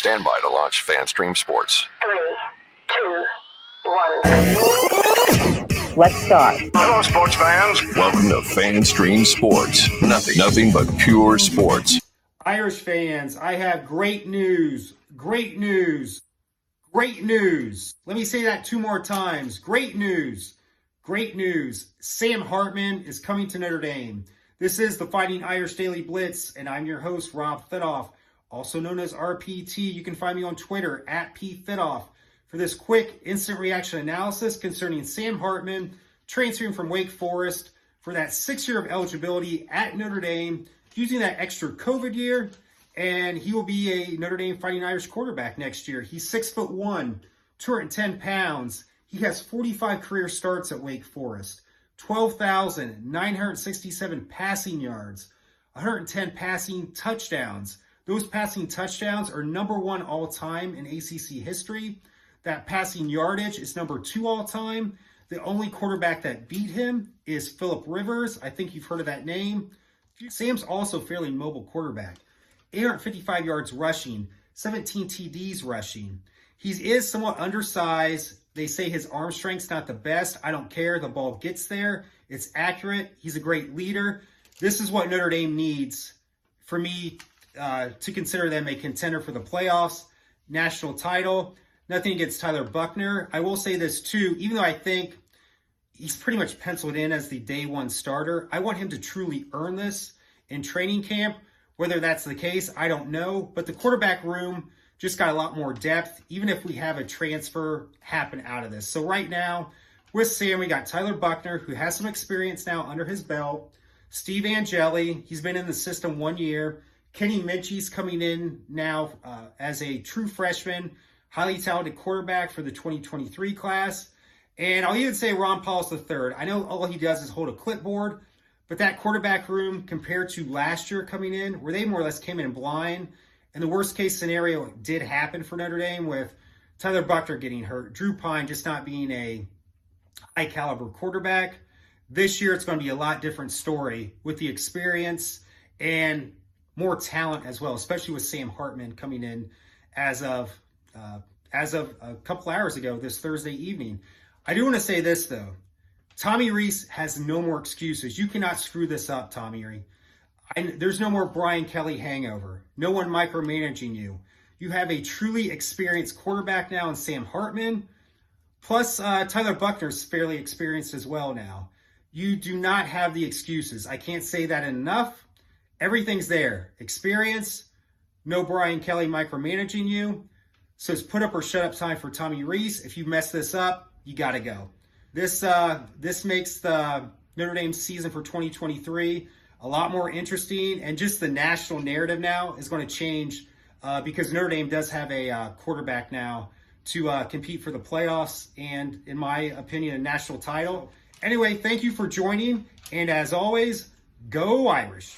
Stand by to launch FanStream Sports. Three, two, one. Let's start. Hello, sports fans. Welcome to FanStream Sports. Nothing, nothing but pure sports. Irish fans, I have great news. Great news. Great news. Let me say that two more times. Great news. Great news. Sam Hartman is coming to Notre Dame. This is the Fighting Irish Daily Blitz, and I'm your host, Rob Thitoff, also known as RPT. You can find me on Twitter at PFitoff for this quick instant reaction analysis concerning Sam Hartman transferring from Wake Forest for that six year of eligibility at Notre Dame, using that extra COVID year. And he will be a Notre Dame Fighting Irish quarterback next year. He's six foot one, 210 pounds. He has 45 career starts at Wake Forest, 12,967 passing yards, 110 passing touchdowns. Those passing touchdowns are number one all time in ACC history. That passing yardage is number two all time. The only quarterback that beat him is Philip Rivers. I think you've heard of that name. Sam's also a fairly mobile quarterback. 855 yards rushing, 17 TDs rushing. He is somewhat undersized. They say his arm strength's not the best. I don't care. The ball gets there. It's accurate. He's a great leader. This is what Notre Dame needs for me uh, to consider them a contender for the playoffs, national title. Nothing against Tyler Buchner. I will say this too, even though I think he's pretty much penciled in as the day one starter, I want him to truly earn this in training camp. Whether that's the case, I don't know. But the quarterback room just got a lot more depth, even if we have a transfer happen out of this. So right now, with Sam, we got Tyler Buchner, who has some experience now under his belt. Steve Angeli, he's been in the system one year. Kenny Minchey's coming in now uh, as a true freshman highly talented quarterback for the 2023 class. And I'll even say Ron Powlus III. I know all he does is hold a clipboard, but that quarterback room compared to last year coming in, where they more or less came in blind, and the worst case scenario did happen for Notre Dame with Tyler Buchner getting hurt, Drew Pyne just not being a high caliber quarterback. This year, it's going to be a lot different story with the experience and more talent as well, especially with Sam Hartman coming in as of uh, as of a couple hours ago, this Thursday evening. I do want to say this though. Tommy Rees has no more excuses. You cannot screw this up, Tommy Rees. there's no more Brian Kelly hangover. No one micromanaging you. You have a truly experienced quarterback now in Sam Hartman. Plus, uh, Tyler Buchner's fairly experienced as well now. You do not have the excuses. I can't say that enough. Everything's there. Experience, no Brian Kelly micromanaging you. So it's put up or shut up time for Tommy Rees. If you mess this up, you got to go. This uh, this makes the Notre Dame season for 2023 a lot more interesting, and just the national narrative now is going to change uh, because Notre Dame does have a uh, quarterback now to uh, compete for the playoffs and, in my opinion, a national title. Anyway, thank you for joining, and as always, go Irish.